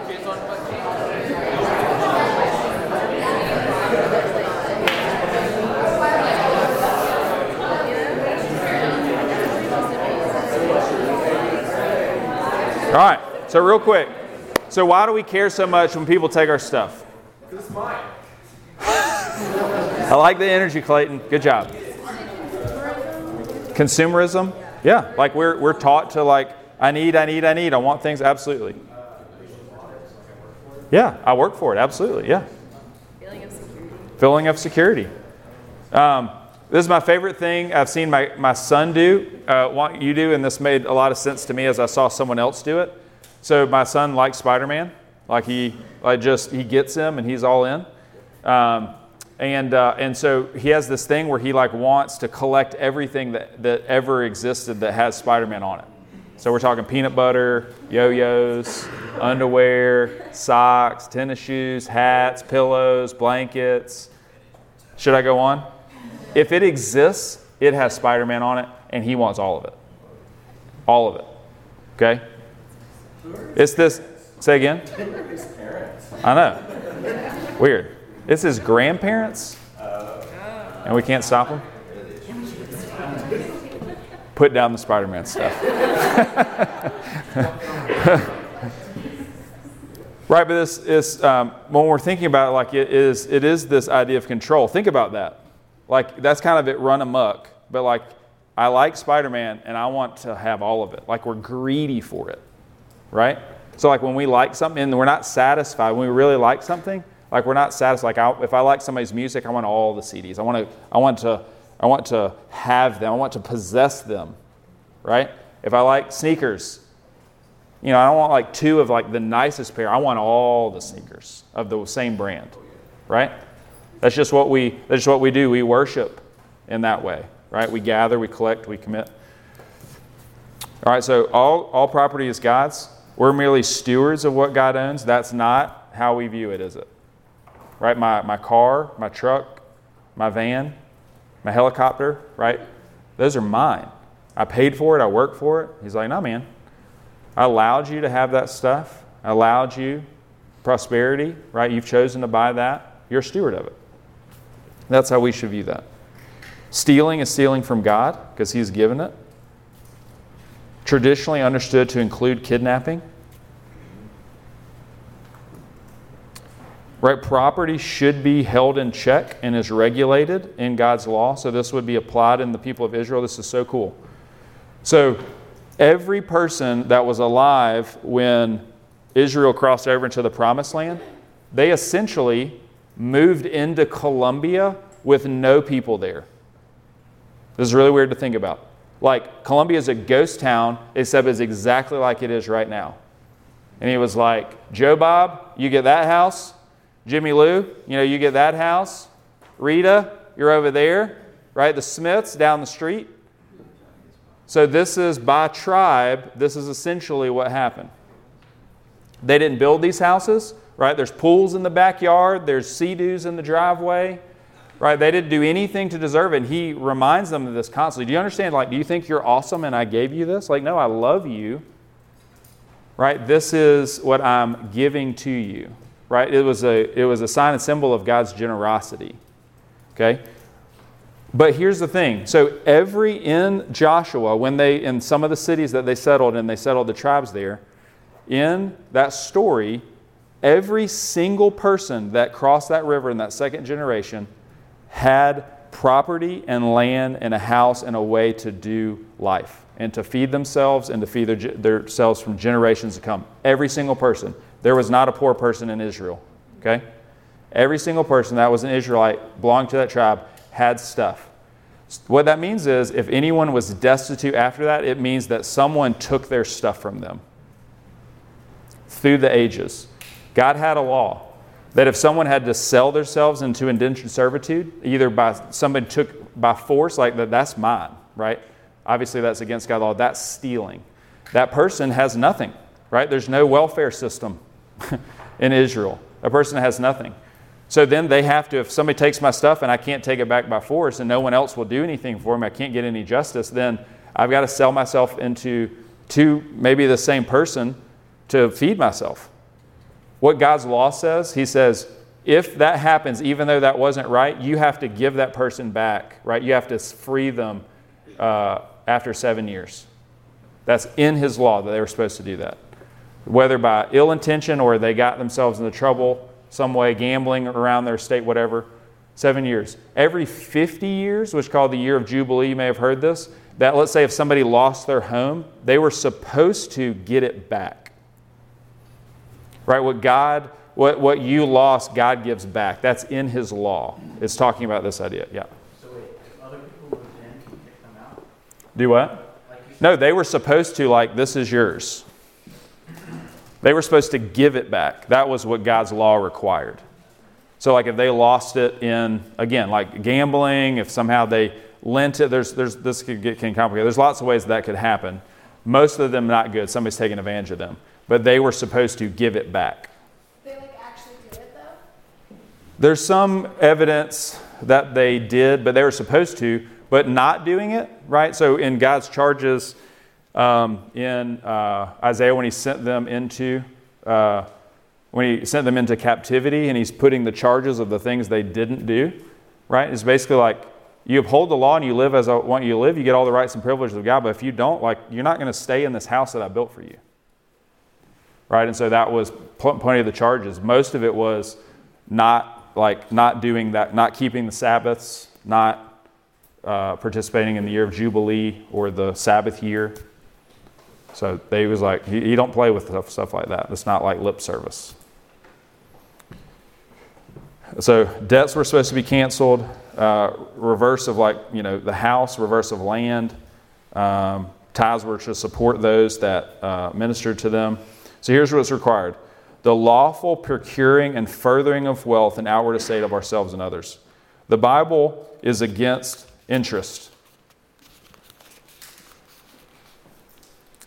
All right. So real quick. So why do we care so much when people take our stuff? It's mine. I like the energy, Clayton. Good job. Consumerism? Yeah. Like we're, we're taught to like, I need, I need, I need. I want things. Absolutely. Yeah, I work for it. Absolutely. Yeah. Feeling of security. Feeling of security. Um, this is my favorite thing I've seen my, my son do, uh, what you do, and this made a lot of sense to me as I saw someone else do it. So my son likes Spider-Man, like he, like just he gets him and he's all in. Um, and uh, and so he has this thing where he like wants to collect everything that, that ever existed that has Spider-Man on it. So we're talking peanut butter, yo-yos, underwear, socks, tennis shoes, hats, pillows, blankets. Should I go on? If it exists, it has Spider-Man on it, and he wants all of it. All of it. Okay? It's this. Say again. I know. Weird. It's his grandparents, and we can't stop them. Put down the Spider-Man stuff. right, but this is um, when we're thinking about it, like it is, it is this idea of control. Think about that. Like that's kind of it run amok. But like I like Spider-Man, and I want to have all of it. Like we're greedy for it, right? So like when we like something and we're not satisfied, when we really like something, like we're not satisfied. Like I, if I like somebody's music, I want all the CDs. I want to, I want to, I want to have them. I want to possess them, right? If I like sneakers, you know, I don't want like two of like the nicest pair. I want all the sneakers of the same brand, right? That's just what we. That's just what we do. We worship in that way, right? We gather, we collect, we commit. All right. So all all property is God's. We're merely stewards of what God owns. That's not how we view it, is it? Right? My my car, my truck, my van, my helicopter, right? Those are mine. I paid for it. I worked for it. He's like, no, man. I allowed you to have that stuff. I allowed you prosperity, right? You've chosen to buy that. You're a steward of it. That's how we should view that. Stealing is stealing from God because He's given it. Traditionally understood to include kidnapping. Right, property should be held in check and is regulated in God's law. So this would be applied in the people of Israel. This is so cool. So every person that was alive when Israel crossed over into the promised land, they essentially moved into Colombia with no people there. This is really weird to think about. Like, Colombia is a ghost town, except it's exactly like it is right now. And he was like, Joe Bob, you get that house. Jimmy Lou, you know, you get that house. Rita, you're over there, right? The Smiths down the street. So, this is by tribe, this is essentially what happened. They didn't build these houses, right? There's pools in the backyard, there's sea-doos in the driveway, right? They didn't do anything to deserve it. And he reminds them of this constantly. Do you understand? Like, do you think you're awesome and I gave you this? Like, no, I love you, right? This is what I'm giving to you, right? It was a, it was a sign and symbol of God's generosity, okay? But here's the thing. So every in Joshua, when they in some of the cities that they settled and they settled the tribes there, in that story, every single person that crossed that river in that second generation had property and land and a house and a way to do life and to feed themselves and to feed their, selves from generations to come. Every single person. There was not a poor person in Israel. Okay? Every single person that was an Israelite belonged to that tribe had stuff. What that means is if anyone was destitute after that, it means that someone took their stuff from them through the ages. God had a law that if someone had to sell themselves into indentured servitude, either by somebody took by force, like that, that's mine, right? Obviously, that's against God's law. That's stealing. That person has nothing, right? There's no welfare system in Israel. A person has nothing. So then they have to, if somebody takes my stuff and I can't take it back by force and no one else will do anything for me, I can't get any justice, then I've got to sell myself into to maybe the same person to feed myself. What God's law says, He says, if that happens, even though that wasn't right, you have to give that person back, right? You have to free them uh, after seven years. That's in His law that they were supposed to do that. Whether by ill intention or they got themselves into trouble some way, gambling around their state, whatever, seven years. Every 50 years, which is called the year of Jubilee, you may have heard this, that let's say if somebody lost their home, they were supposed to get it back. Right? What God, what, what you lost, God gives back. That's in His law. It's talking about this idea. Yeah. So wait, if other people move in, can you kick them out? Do what? Like No, they were supposed to, like, this is yours. They were supposed to give it back. That was what God's law required. So, like, if they lost it in, again, like gambling, if somehow they lent it, there's, there's, this could get can complicated. There's lots of ways that could happen. Most of them not good. Somebody's taking advantage of them. But they were supposed to give it back. They like actually do it though. There's some evidence that they did, but they were supposed to, but not doing it, right? So in God's charges um, in uh, Isaiah, when he sent them into uh, when he sent them into captivity, and he's putting the charges of the things they didn't do, right? It's basically like you uphold the law and you live as I want you to live. You get all the rights and privileges of God, but if you don't, like you're not going to stay in this house that I built for you, right? And so that was plenty of the charges. Most of it was not like not doing that, not keeping the Sabbaths, not uh, participating in the year of Jubilee or the Sabbath year. So they was like, you, don't play with stuff, stuff like that. It's not like lip service. So debts were supposed to be canceled. Uh, reverse of like you know the house, reverse of land. Um, tithes were to support those that uh, ministered to them. So here's what's required: the lawful procuring and furthering of wealth and outward estate of ourselves and others. The Bible is against interest.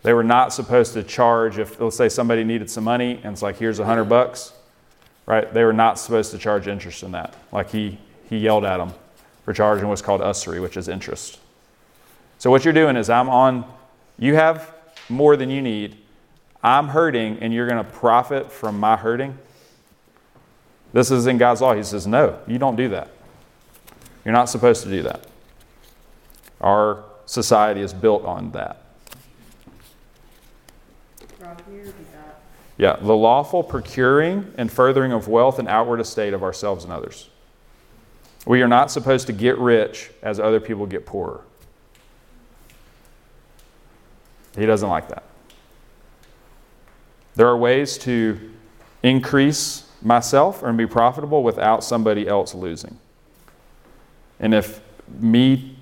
They were not supposed to charge if, let's say, somebody needed some money and it's like, here's a hundred bucks, right? They were not supposed to charge interest in that. Like he, he yelled at them for charging what's called usury, which is interest. So what you're doing is I'm on, you have more than you need. I'm hurting and you're going to profit from my hurting. This is in God's law. He says, no, you don't do that. You're not supposed to do that. Our society is built on that. Yeah, the lawful procuring and furthering of wealth and outward estate of ourselves and others. We are not supposed to get rich as other people get poorer. He doesn't like that. There are ways to increase myself and be profitable without somebody else losing. And if me,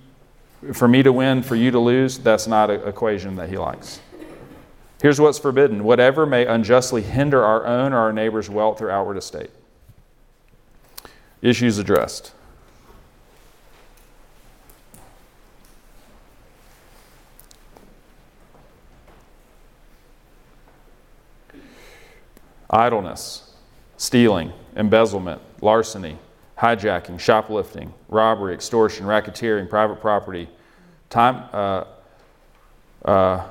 for me to win, for you to lose, that's not an equation that he likes. Here's what's forbidden whatever may unjustly hinder our own or our neighbor's wealth or outward estate. Issues addressed. Idleness, stealing, embezzlement, larceny, hijacking, shoplifting, robbery, extortion, racketeering, private property, time, uh, uh,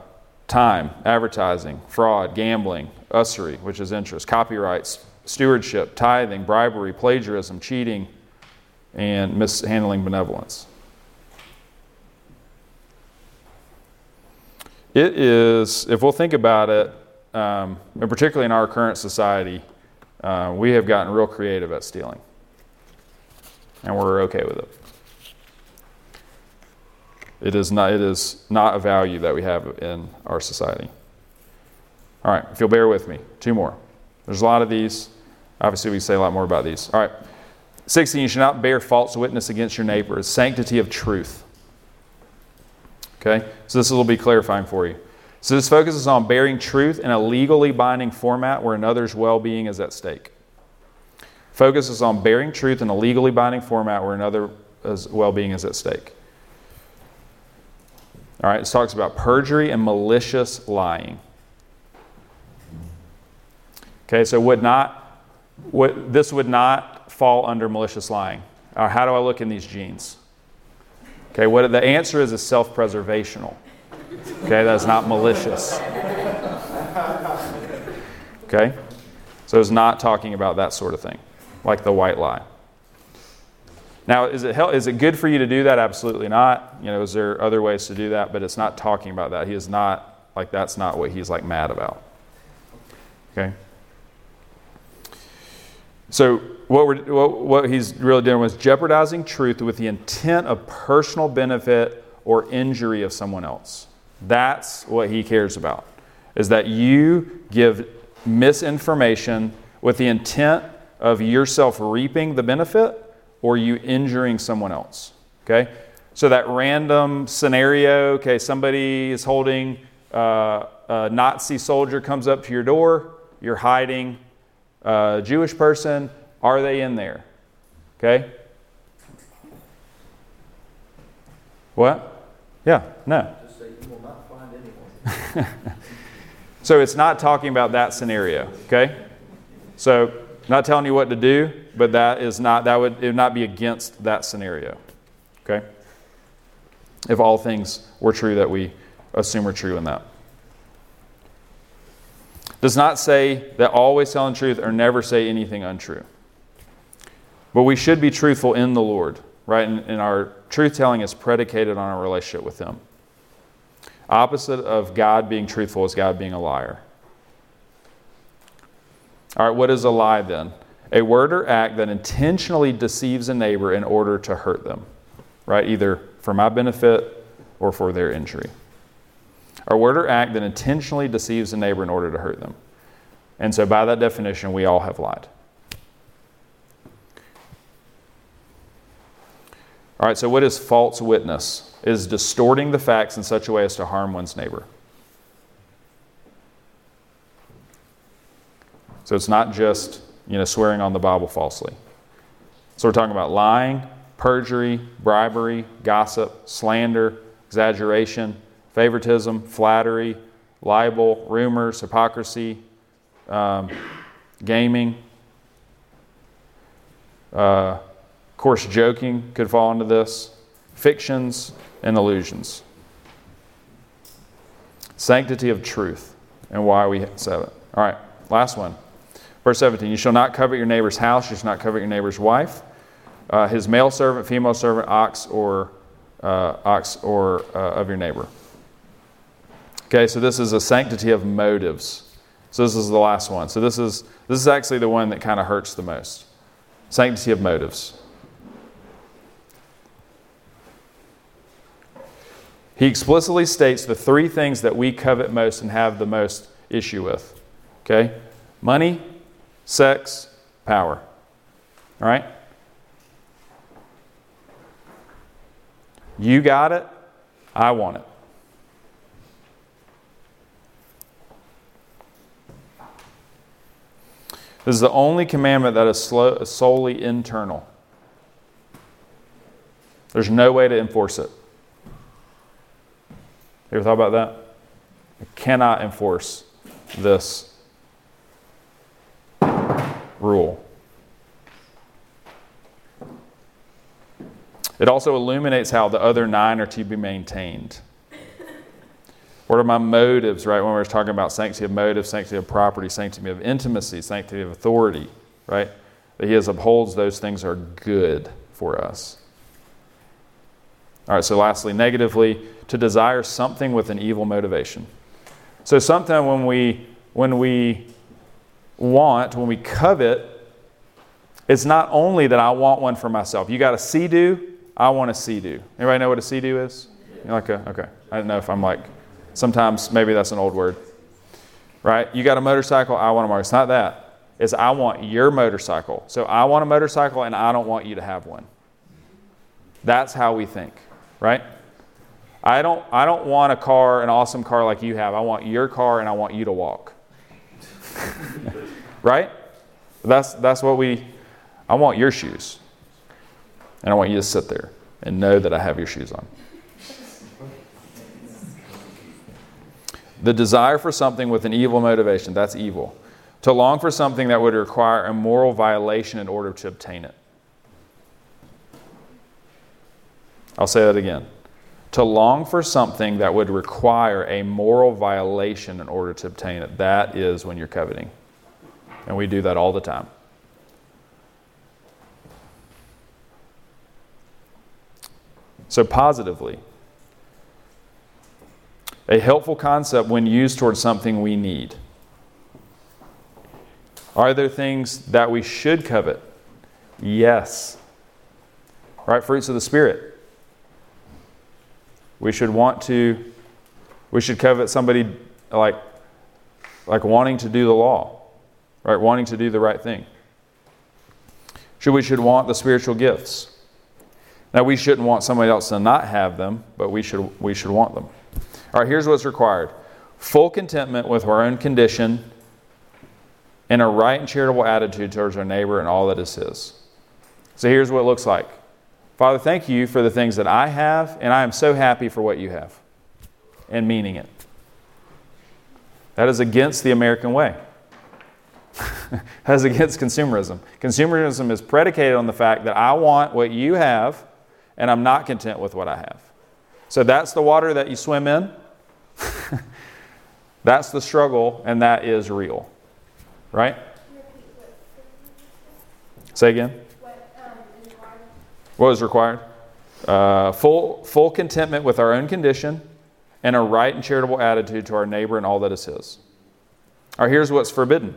time, advertising, fraud, gambling, usury, which is interest, copyrights, stewardship, tithing, bribery, plagiarism, cheating, and mishandling benevolence. It is, if we'll think about it, um, and particularly in our current society, uh, we have gotten real creative at stealing. And we're okay with it. It is not, it is not a value that we have in our society. All right, if you'll bear with me, two more. There's a lot of these. Obviously, we say a lot more about these. All right. 16, you should not bear false witness against your neighbor. It's sanctity of truth. Okay? So this will be clarifying for you. So this focuses on bearing truth in a legally binding format where another's well being is at stake. Focuses on bearing truth in a legally binding format where another's well being is at stake. All right, it talks about perjury and malicious lying. Okay, so would not, would, this would not fall under malicious lying? Or how do I look in these jeans? Okay, what the answer is is self-preservational. Okay, that's not malicious. Okay? So it's not talking about that sort of thing, like the white lie. Now, is it, hel- is it good for you to do that? Absolutely not. You know, is there other ways to do that? But it's not talking about that. He is not, like, that's not what he's, like, mad about. Okay? So, what, we're, what, what he's really doing was jeopardizing truth with the intent of personal benefit or injury of someone else. That's what he cares about, is that you give misinformation with the intent of yourself reaping the benefit or you injuring someone else. Okay? So that random scenario, okay, somebody is holding uh, a Nazi soldier comes up to your door, you're hiding a Jewish person, are they in there? Okay? What? Yeah, no. Just say you will not find anyone. So it's not talking about that scenario, okay? So not telling you what to do, but that is not that would it would not be against that scenario. Okay? If all things were true that we assume are true in that. Does not say that always telling truth or never say anything untrue. But we should be truthful in the Lord, right? And, and our truth telling is predicated on our relationship with Him. Opposite of God being truthful is God being a liar. All right, what is a lie then? A word or act that intentionally deceives a neighbor in order to hurt them, right? Either for my benefit or for their injury. A word or act that intentionally deceives a neighbor in order to hurt them. And so, by that definition, we all have lied. All right, so what is false witness? Is distorting the facts in such a way as to harm one's neighbor. So it's not just, you know, swearing on the Bible falsely. So we're talking about lying, perjury, bribery, gossip, slander, exaggeration, favoritism, flattery, libel, rumors, hypocrisy, um, gaming. Uh, of course, joking could fall into this, fictions and illusions. Sanctity of truth and why we said it. All right, last one. Verse 17 You shall not covet your neighbor's house, you shall not covet your neighbor's wife, uh, his male servant, female servant, ox, or uh, ox, or uh, of your neighbor. Okay, so this is a sanctity of motives. So this is the last one. So this is this is actually the one that kind of hurts the most. Sanctity of motives. He explicitly states the three things that we covet most and have the most issue with. Okay? Money, sex, power. All right? You got it, I want it. This is the only commandment that is solely internal. There's no way to enforce it. You ever thought about that? I cannot enforce this rule. It also illuminates how the other nine are to be maintained. What are my motives, right? When we're talking about sanctity of motive, sanctity of property, sanctity of intimacy, sanctity of authority, right? That He has upholds those things are good for us. All right, so lastly, negatively, to desire something with an evil motivation. So something when we when we want, when we covet, it's not only that I want one for myself. You got a sea-doo, I want a sea-doo. Anybody know what a sea-doo is? You're like a, okay. I don't know if I'm like sometimes maybe that's an old word. Right? You got a motorcycle, I want a motorcycle. It's not that. It's I want your motorcycle. So I want a motorcycle and I don't want you to have one. That's how we think right? I don't, I don't want a car, an awesome car like you have. I want your car and I want you to walk. right? That's, that's what we, I want your shoes. And I want you to sit there and know that I have your shoes on. The desire for something with an evil motivation, that's evil. To long for something that would require a moral violation in order to obtain it. I'll say that again. To long for something that would require a moral violation in order to obtain it. That is when you're coveting. And we do that all the time. So, positively, a helpful concept when used towards something we need. Are there things that we should covet? Yes. Right? Fruits of the Spirit. We should want to, we should covet somebody like, like wanting to do the law, right? Wanting to do the right thing. Should we should want the spiritual gifts. Now we shouldn't want somebody else to not have them, but we should we should want them. All right, here's what's required. Full contentment with our own condition and a right and charitable attitude towards our neighbor and all that is his. So here's what it looks like. Father, thank you for the things that I have, and I am so happy for what you have and meaning it. That is against the American way. that is against consumerism. Consumerism is predicated on the fact that I want what you have, and I'm not content with what I have. So that's the water that you swim in. that's the struggle, and that is real. Right? Say again. What is required? Uh, full, full contentment with our own condition and a right and charitable attitude to our neighbor and all that is his. All right, here's what's forbidden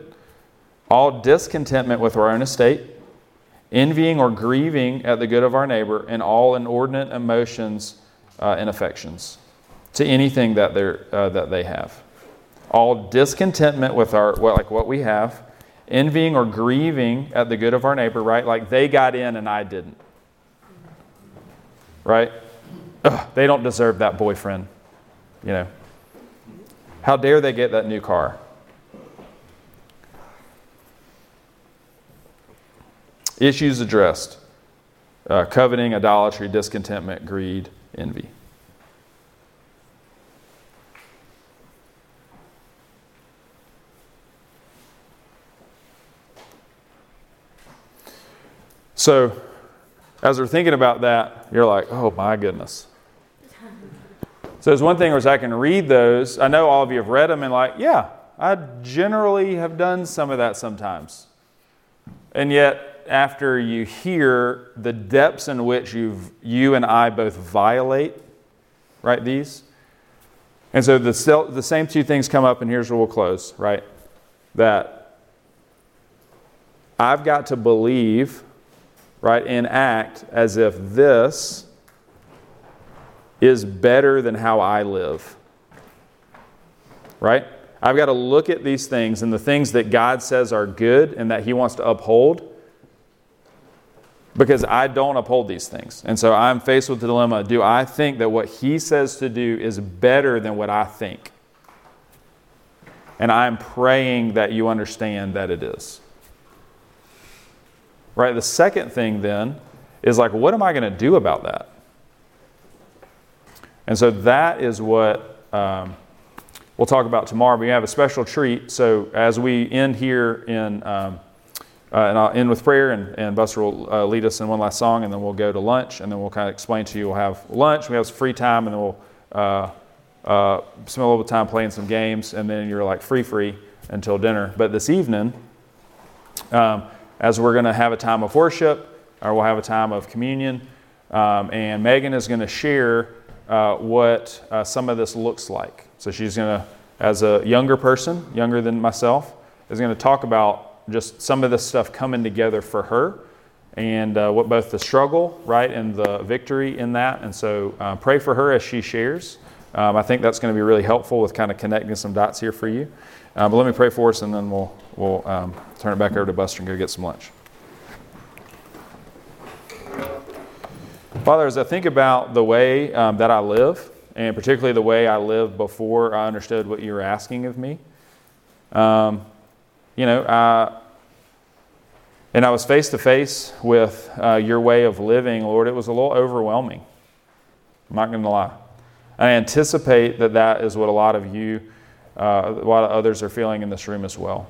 all discontentment with our own estate, envying or grieving at the good of our neighbor, and all inordinate emotions uh, and affections to anything that, they're, uh, that they have. All discontentment with our, well, like what we have, envying or grieving at the good of our neighbor, right? Like they got in and I didn't right? Ugh, they don't deserve that boyfriend. You know, how dare they get that new car? Issues addressed uh, coveting, idolatry, discontentment, greed, envy. So, as we're thinking about that, you're like, oh my goodness. So there's one thing where I can read those. I know all of you have read them and like, yeah, I generally have done some of that sometimes. And yet, after you hear the depths in which you've, you and I both violate, right, these. And so the, the same two things come up, and here's where we'll close, right? That I've got to believe right, and act as if this is better than how I live. Right? I've got to look at these things and the things that God says are good and that He wants to uphold because I don't uphold these things. And so I'm faced with the dilemma do I think that what He says to do is better than what I think? And I'm praying that you understand that it is. Right? The second thing then is like, what am I going to do about that? And so that is what um, we'll talk about tomorrow. We have a special treat. So as we end here in, um, uh, and I'll end with prayer, and, and Buster will uh, lead us in one last song, and then we'll go to lunch, and then we'll kind of explain to you. We'll have lunch, we have some free time, and then we'll uh, uh spend a little bit of time playing some games, and then you're like free, free until dinner. But this evening, um, as we're going to have a time of worship or we'll have a time of communion. Um, and Megan is going to share uh, what uh, some of this looks like. So she's going to, as a younger person, younger than myself, is going to talk about just some of this stuff coming together for her and uh, what both the struggle, right, and the victory in that. And so uh, pray for her as she shares. Um, I think that's going to be really helpful with kind of connecting some dots here for you. Uh, but let me pray for us, and then we'll, we'll um, turn it back over to Buster and go get some lunch. Father, as I think about the way um, that I live, and particularly the way I lived before I understood what you were asking of me, um, you know, I, and I was face to face with uh, your way of living, Lord, it was a little overwhelming. I'm not going to lie. I anticipate that that is what a lot of you uh, a lot of others are feeling in this room as well.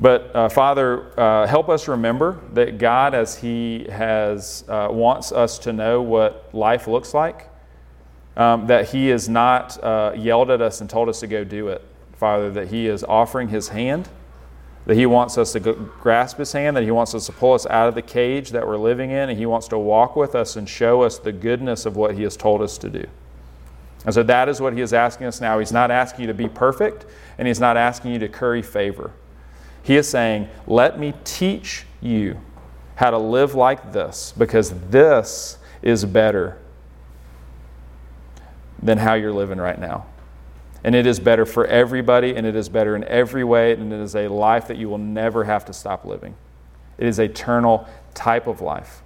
But uh, Father, uh, help us remember that God, as He has uh, wants us to know what life looks like, um, that He has not uh, yelled at us and told us to go do it. Father, that He is offering His hand, that He wants us to grasp His hand, that He wants us to pull us out of the cage that we're living in, and He wants to walk with us and show us the goodness of what He has told us to do. And so that is what He is asking us now. He's not asking you to be perfect, and He's not asking you to curry favor. He is saying, Let me teach you how to live like this, because this is better than how you're living right now. And it is better for everybody, and it is better in every way, and it is a life that you will never have to stop living. It is eternal type of life.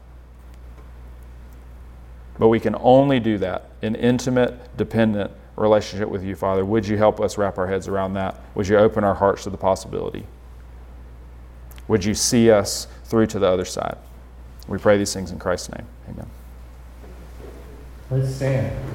But we can only do that in intimate, dependent relationship with you, Father. Would you help us wrap our heads around that? Would you open our hearts to the possibility? Would you see us through to the other side? We pray these things in Christ's name. Amen. Let's stand.